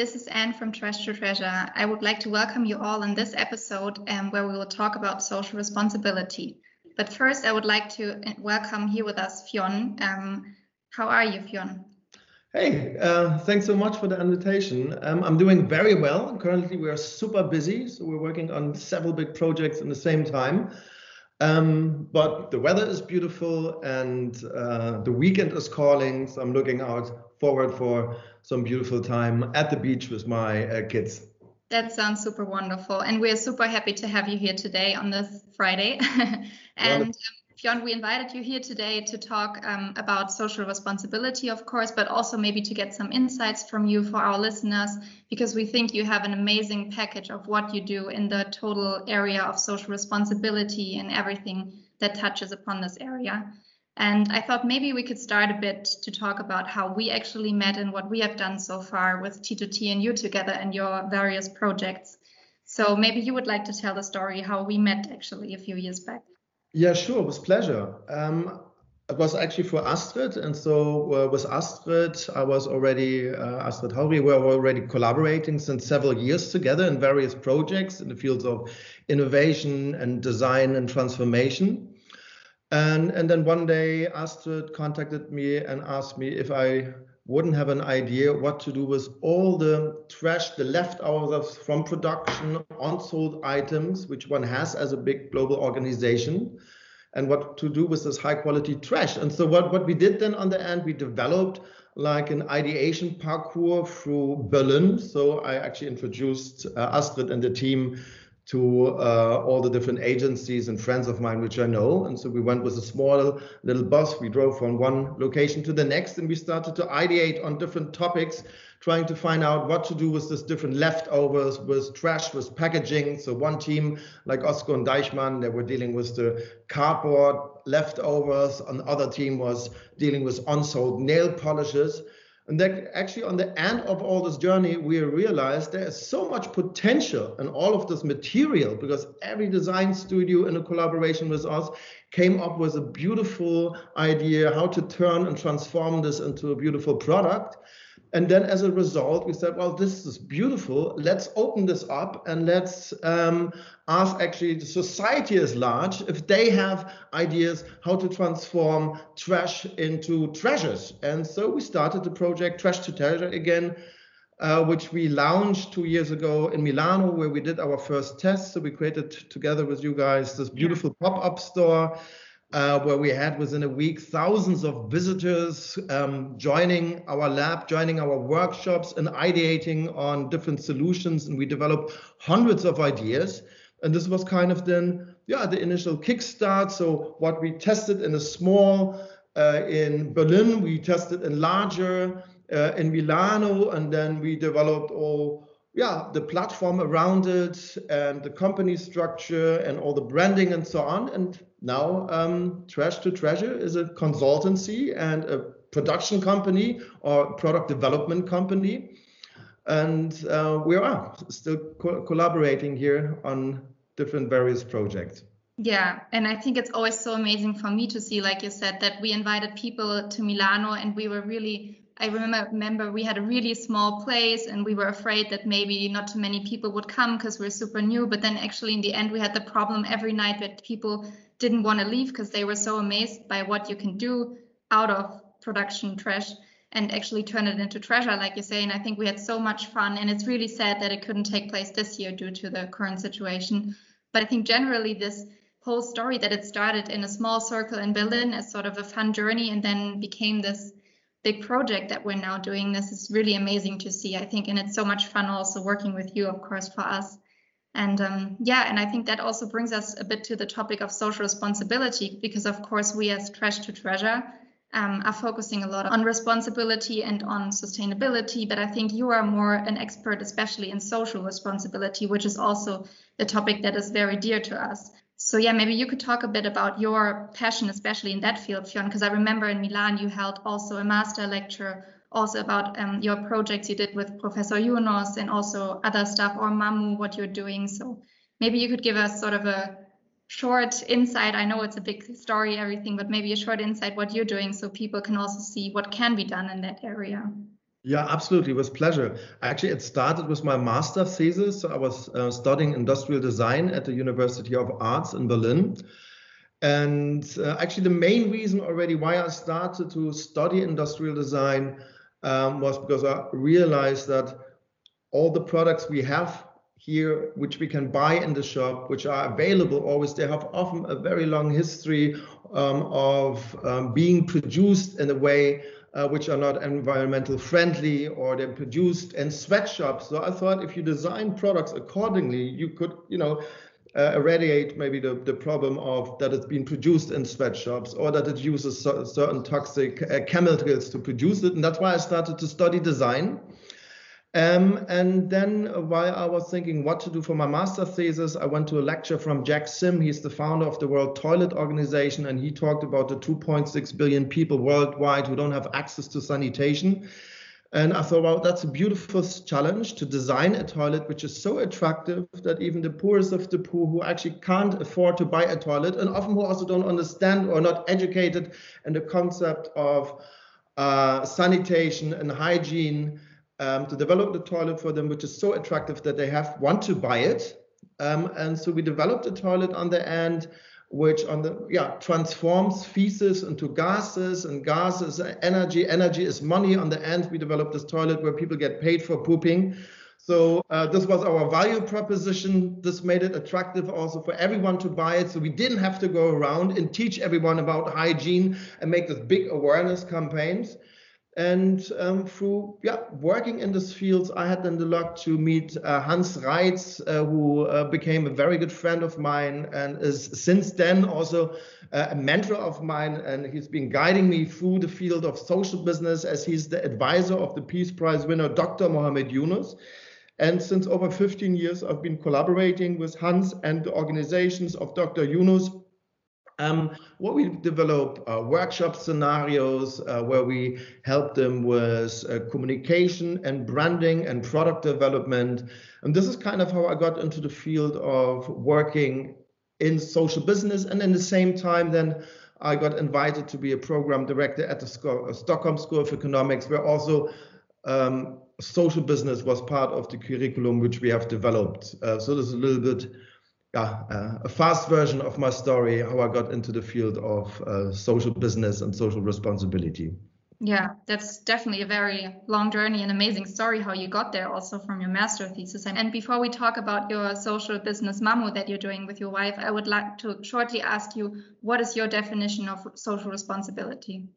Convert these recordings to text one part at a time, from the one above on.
This is Anne from Trash to Treasure. I would like to welcome you all in this episode um, where we will talk about social responsibility. But first, I would like to uh, welcome here with us Fionn. Um, how are you, Fionn? Hey, uh, thanks so much for the invitation. Um, I'm doing very well. Currently, we are super busy, so we're working on several big projects at the same time. Um, but the weather is beautiful and uh, the weekend is calling, so I'm looking out forward for some beautiful time at the beach with my uh, kids. That sounds super wonderful. And we're super happy to have you here today on this Friday. and um, Fionn, we invited you here today to talk um, about social responsibility, of course, but also maybe to get some insights from you for our listeners, because we think you have an amazing package of what you do in the total area of social responsibility and everything that touches upon this area. And I thought maybe we could start a bit to talk about how we actually met and what we have done so far with T2T and you together and your various projects. So maybe you would like to tell the story how we met actually a few years back. Yeah, sure, with pleasure. Um, it was actually for Astrid, and so uh, with Astrid, I was already uh, Astrid Hauri. We were already collaborating since several years together in various projects in the fields of innovation and design and transformation. And, and then one day, Astrid contacted me and asked me if I wouldn't have an idea what to do with all the trash, the leftovers from production, unsold items, which one has as a big global organization, and what to do with this high quality trash. And so what, what we did then on the end, we developed like an ideation parkour through Berlin. So I actually introduced uh, Astrid and the team to uh, all the different agencies and friends of mine, which I know. And so we went with a small little bus. We drove from one location to the next, and we started to ideate on different topics, trying to find out what to do with this different leftovers, with trash, with packaging. So one team, like Oscar and Deichmann, they were dealing with the cardboard leftovers. Another team was dealing with unsold nail polishes. And that actually, on the end of all this journey, we realized there is so much potential in all of this material because every design studio in a collaboration with us came up with a beautiful idea how to turn and transform this into a beautiful product. And then as a result, we said, well, this is beautiful. Let's open this up and let's um, ask actually the society as large if they have ideas how to transform trash into treasures. And so we started the project Trash to Treasure again, uh, which we launched two years ago in Milano, where we did our first test. So we created together with you guys this beautiful pop-up store uh, where we had within a week thousands of visitors um, joining our lab, joining our workshops, and ideating on different solutions. And we developed hundreds of ideas. And this was kind of then, yeah, the initial kickstart. So what we tested in a small uh, in Berlin, we tested in larger uh, in Milano, and then we developed all yeah, the platform around it and the company structure and all the branding and so on. And now um, Trash to Treasure is a consultancy and a production company or product development company. And uh, we are still co collaborating here on different various projects. Yeah, and I think it's always so amazing for me to see, like you said, that we invited people to Milano and we were really I remember, remember we had a really small place and we were afraid that maybe not too many people would come because we're super new. But then actually in the end, we had the problem every night that people didn't want to leave because they were so amazed by what you can do out of production trash and actually turn it into treasure, like you say. And I think we had so much fun. And it's really sad that it couldn't take place this year due to the current situation. But I think generally this whole story that it started in a small circle in Berlin as sort of a fun journey and then became this big project that we're now doing. This is really amazing to see, I think, and it's so much fun also working with you, of course, for us. And um, yeah, and I think that also brings us a bit to the topic of social responsibility, because of course we as Trash to Treasure um, are focusing a lot on responsibility and on sustainability. But I think you are more an expert, especially in social responsibility, which is also a topic that is very dear to us. So yeah, maybe you could talk a bit about your passion, especially in that field, Fionn, because I remember in Milan you held also a master lecture also about um, your projects you did with Professor Yunus and also other stuff or Mamu, what you're doing. So maybe you could give us sort of a short insight. I know it's a big story, everything, but maybe a short insight what you're doing so people can also see what can be done in that area. Yeah, absolutely. With pleasure. Actually, it started with my master thesis. So I was uh, studying industrial design at the University of Arts in Berlin. And uh, actually, the main reason already why I started to study industrial design um, was because I realized that all the products we have here, which we can buy in the shop, which are available always, they have often a very long history um, of um, being produced in a way uh, which are not environmental friendly or they're produced in sweatshops. So I thought if you design products accordingly, you could, you know, uh, irradiate maybe the, the problem of that it's been produced in sweatshops or that it uses certain toxic uh, chemicals to produce it. And that's why I started to study design. Um, and then while I was thinking what to do for my master thesis, I went to a lecture from Jack Sim. He's the founder of the World Toilet Organization, and he talked about the 2.6 billion people worldwide who don't have access to sanitation. And I thought, well, that's a beautiful challenge to design a toilet which is so attractive that even the poorest of the poor who actually can't afford to buy a toilet and often who also don't understand or not educated in the concept of uh, sanitation and hygiene um, to develop the toilet for them, which is so attractive that they have want to buy it. Um, and so we developed a toilet on the end which on the yeah transforms feces into gases and gases energy. Energy is money on the end. We developed this toilet where people get paid for pooping. So uh, this was our value proposition. This made it attractive also for everyone to buy it. So we didn't have to go around and teach everyone about hygiene and make this big awareness campaigns and um, through yeah, working in this field, I had then the luck to meet uh, Hans Reitz, uh, who uh, became a very good friend of mine and is since then also uh, a mentor of mine. And he's been guiding me through the field of social business as he's the advisor of the Peace Prize winner, Dr. Muhammad Yunus. And since over 15 years, I've been collaborating with Hans and the organizations of Dr. Yunus um, what we develop uh, workshop scenarios uh, where we help them with uh, communication and branding and product development. And this is kind of how I got into the field of working in social business. And in the same time, then I got invited to be a program director at the uh, Stockholm School of Economics, where also um, social business was part of the curriculum which we have developed. Uh, so there's a little bit yeah, uh, a fast version of my story, how I got into the field of uh, social business and social responsibility. Yeah, that's definitely a very long journey and amazing story how you got there also from your master thesis. And before we talk about your social business MAMU that you're doing with your wife, I would like to shortly ask you what is your definition of social responsibility?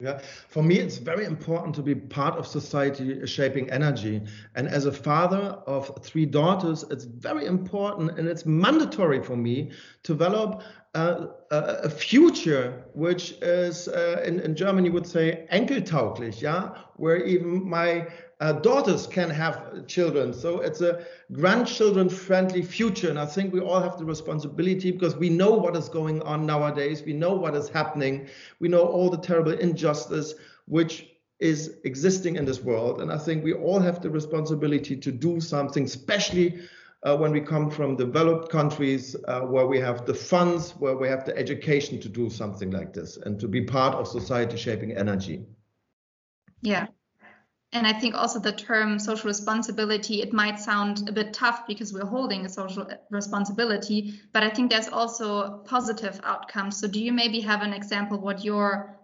Yeah, for me, it's very important to be part of society shaping energy. And as a father of three daughters, it's very important and it's mandatory for me to develop a, a future which is, uh, in, in Germany, would say enkeltauglich, yeah, where even my uh, daughters can have children. So it's a grandchildren friendly future. And I think we all have the responsibility because we know what is going on nowadays. We know what is happening. We know all the terrible injustice which is existing in this world. And I think we all have the responsibility to do something, especially uh, when we come from developed countries uh, where we have the funds, where we have the education to do something like this and to be part of society shaping energy. Yeah, and I think also the term social responsibility, it might sound a bit tough because we're holding a social responsibility, but I think there's also positive outcomes. So do you maybe have an example what your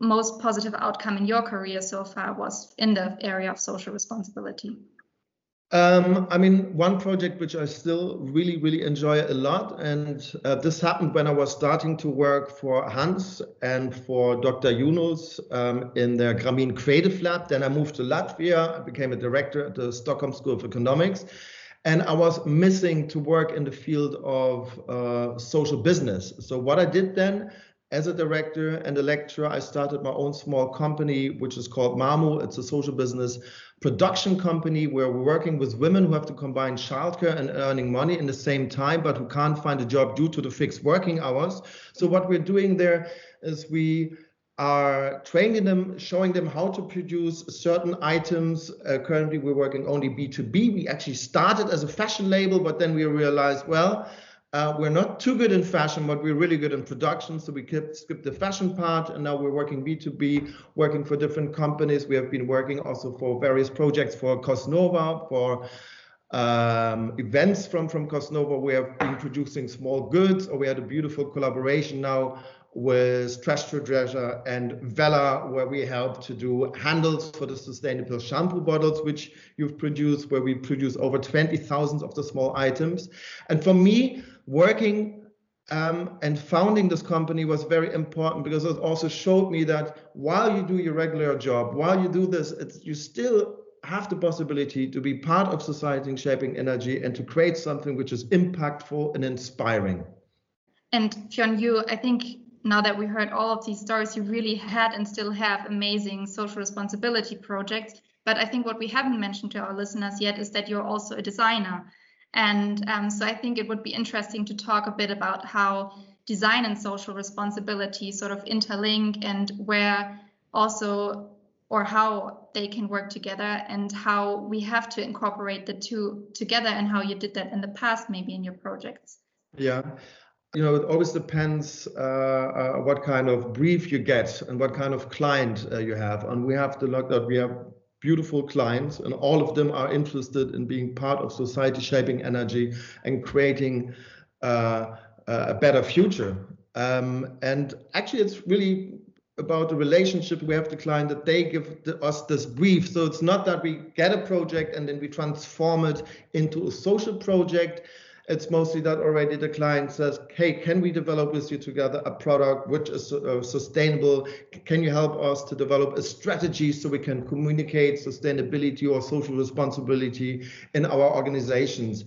most positive outcome in your career so far was in the area of social responsibility? Um, I mean, one project which I still really, really enjoy a lot, and uh, this happened when I was starting to work for Hans and for Dr. Yunus um, in their Grameen Creative Lab. Then I moved to Latvia. I became a director at the Stockholm School of Economics. And I was missing to work in the field of uh, social business. So, what I did then as a director and a lecturer, I started my own small company, which is called MAMU. It's a social business production company where we're working with women who have to combine childcare and earning money in the same time, but who can't find a job due to the fixed working hours. So what we're doing there is we are training them, showing them how to produce certain items. Uh, currently, we're working only B2B. We actually started as a fashion label, but then we realized, well, Uh, we're not too good in fashion, but we're really good in production. So we skip the fashion part, and now we're working B2B, working for different companies. We have been working also for various projects for Cosnova, for um, events from from Cosnova. We have been producing small goods, or we had a beautiful collaboration now with Trash to Treasure and Wella, where we help to do handles for the sustainable shampoo bottles, which you've produced, where we produce over 20,000 of the small items. And for me, working um, and founding this company was very important because it also showed me that while you do your regular job, while you do this, you still have the possibility to be part of society shaping energy and to create something which is impactful and inspiring. And Fionn, you, I think now that we heard all of these stories, you really had and still have amazing social responsibility projects. But I think what we haven't mentioned to our listeners yet is that you're also a designer. And um, so I think it would be interesting to talk a bit about how design and social responsibility sort of interlink and where also or how they can work together and how we have to incorporate the two together and how you did that in the past maybe in your projects yeah you know, it always depends uh, uh, what kind of brief you get and what kind of client uh, you have. And we have to look that we have beautiful clients, and all of them are interested in being part of society shaping energy and creating uh, a better future. Um, and actually, it's really about the relationship we have the client that they give the, us this brief so it's not that we get a project and then we transform it into a social project it's mostly that already the client says, hey, can we develop with you together a product which is uh, sustainable? Can you help us to develop a strategy so we can communicate sustainability or social responsibility in our organizations?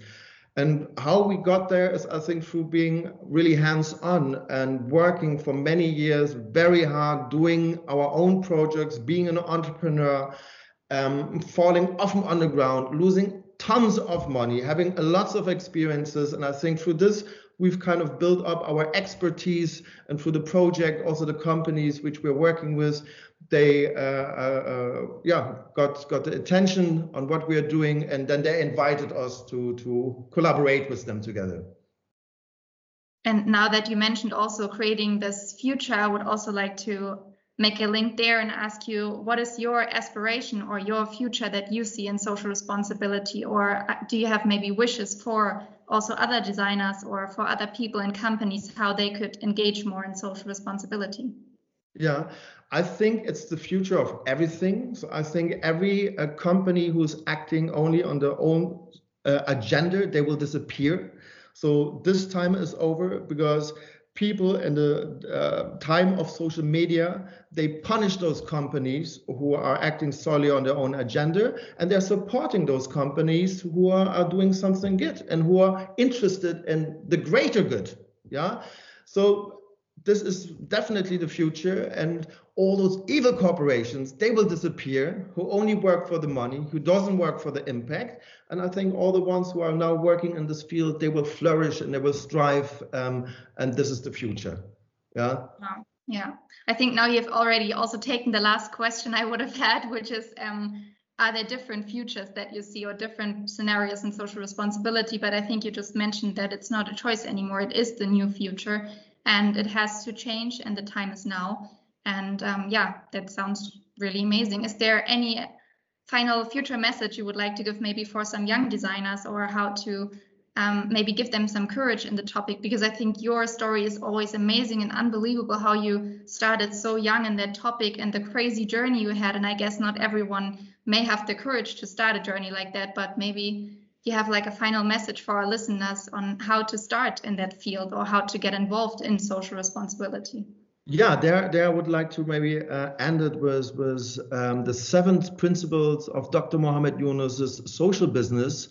And how we got there is, I think, through being really hands on and working for many years very hard, doing our own projects, being an entrepreneur, um, falling often on the ground, losing tons of money, having lots of experiences. And I think through this, we've kind of built up our expertise and through the project, also the companies which we're working with, they uh, uh, uh, yeah got got the attention on what we are doing, and then they invited us to to collaborate with them together. And now that you mentioned also creating this future, I would also like to make a link there and ask you what is your aspiration or your future that you see in social responsibility? Or uh, do you have maybe wishes for also other designers or for other people and companies how they could engage more in social responsibility? Yeah i think it's the future of everything. So i think every uh, company who's acting only on their own uh, agenda they will disappear. So this time is over because people in the uh, time of social media, they punish those companies who are acting solely on their own agenda, and they're supporting those companies who are, are doing something good and who are interested in the greater good. Yeah. So this is definitely the future and all those evil corporations they will disappear who only work for the money who doesn't work for the impact. And i think all the ones who are now working in this field they will flourish and they will strive um, and this is the future. Yeah? Yeah. I think now you've already also taken the last question i would have had which is um, are there different futures that you see or different scenarios in social responsibility? But i think you just mentioned that it's not a choice anymore. It is the new future and it has to change and the time is now. And um, yeah that sounds really amazing. Is there any final future message you would like to give maybe for some young designers or how to um, maybe give them some courage in the topic? Because I think your story is always amazing and unbelievable how you started so young in that topic and the crazy journey you had. And I guess not everyone may have the courage to start a journey like that, but maybe you have like a final message for our listeners on how to start in that field or how to get involved in social responsibility. Yeah there there i would like to maybe uh, end it with with um, the seventh principles of dr muhammad yunus's social business.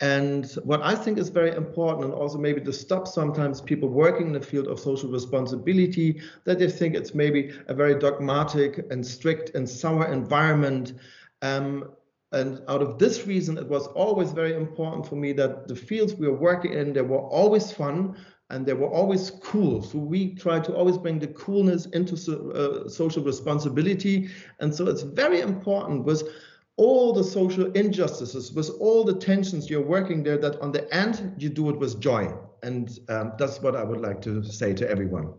And what i think is very important and also maybe to stop sometimes people working in the field of social responsibility that they think it's maybe a very dogmatic and strict and sour environment. Um, and out of this reason, it was always very important for me that the fields we were working in, they were always fun and they were always cool. So we try to always bring the coolness into so, uh, social responsibility. And so it's very important with all the social injustices, with all the tensions you're working there, that on the end you do it with joy. And um, that's what I would like to say to everyone.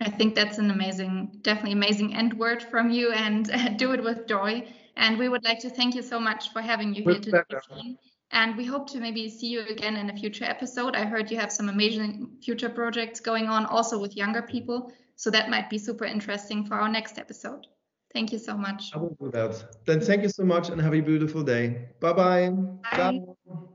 I think that's an amazing, definitely amazing end word from you, and uh, do it with joy. And we would like to thank you so much for having you with here today. And we hope to maybe see you again in a future episode. I heard you have some amazing future projects going on also with younger people. So that might be super interesting for our next episode. Thank you so much. I will do that. Then thank you so much and have a beautiful day. Bye-bye. Bye. Bye.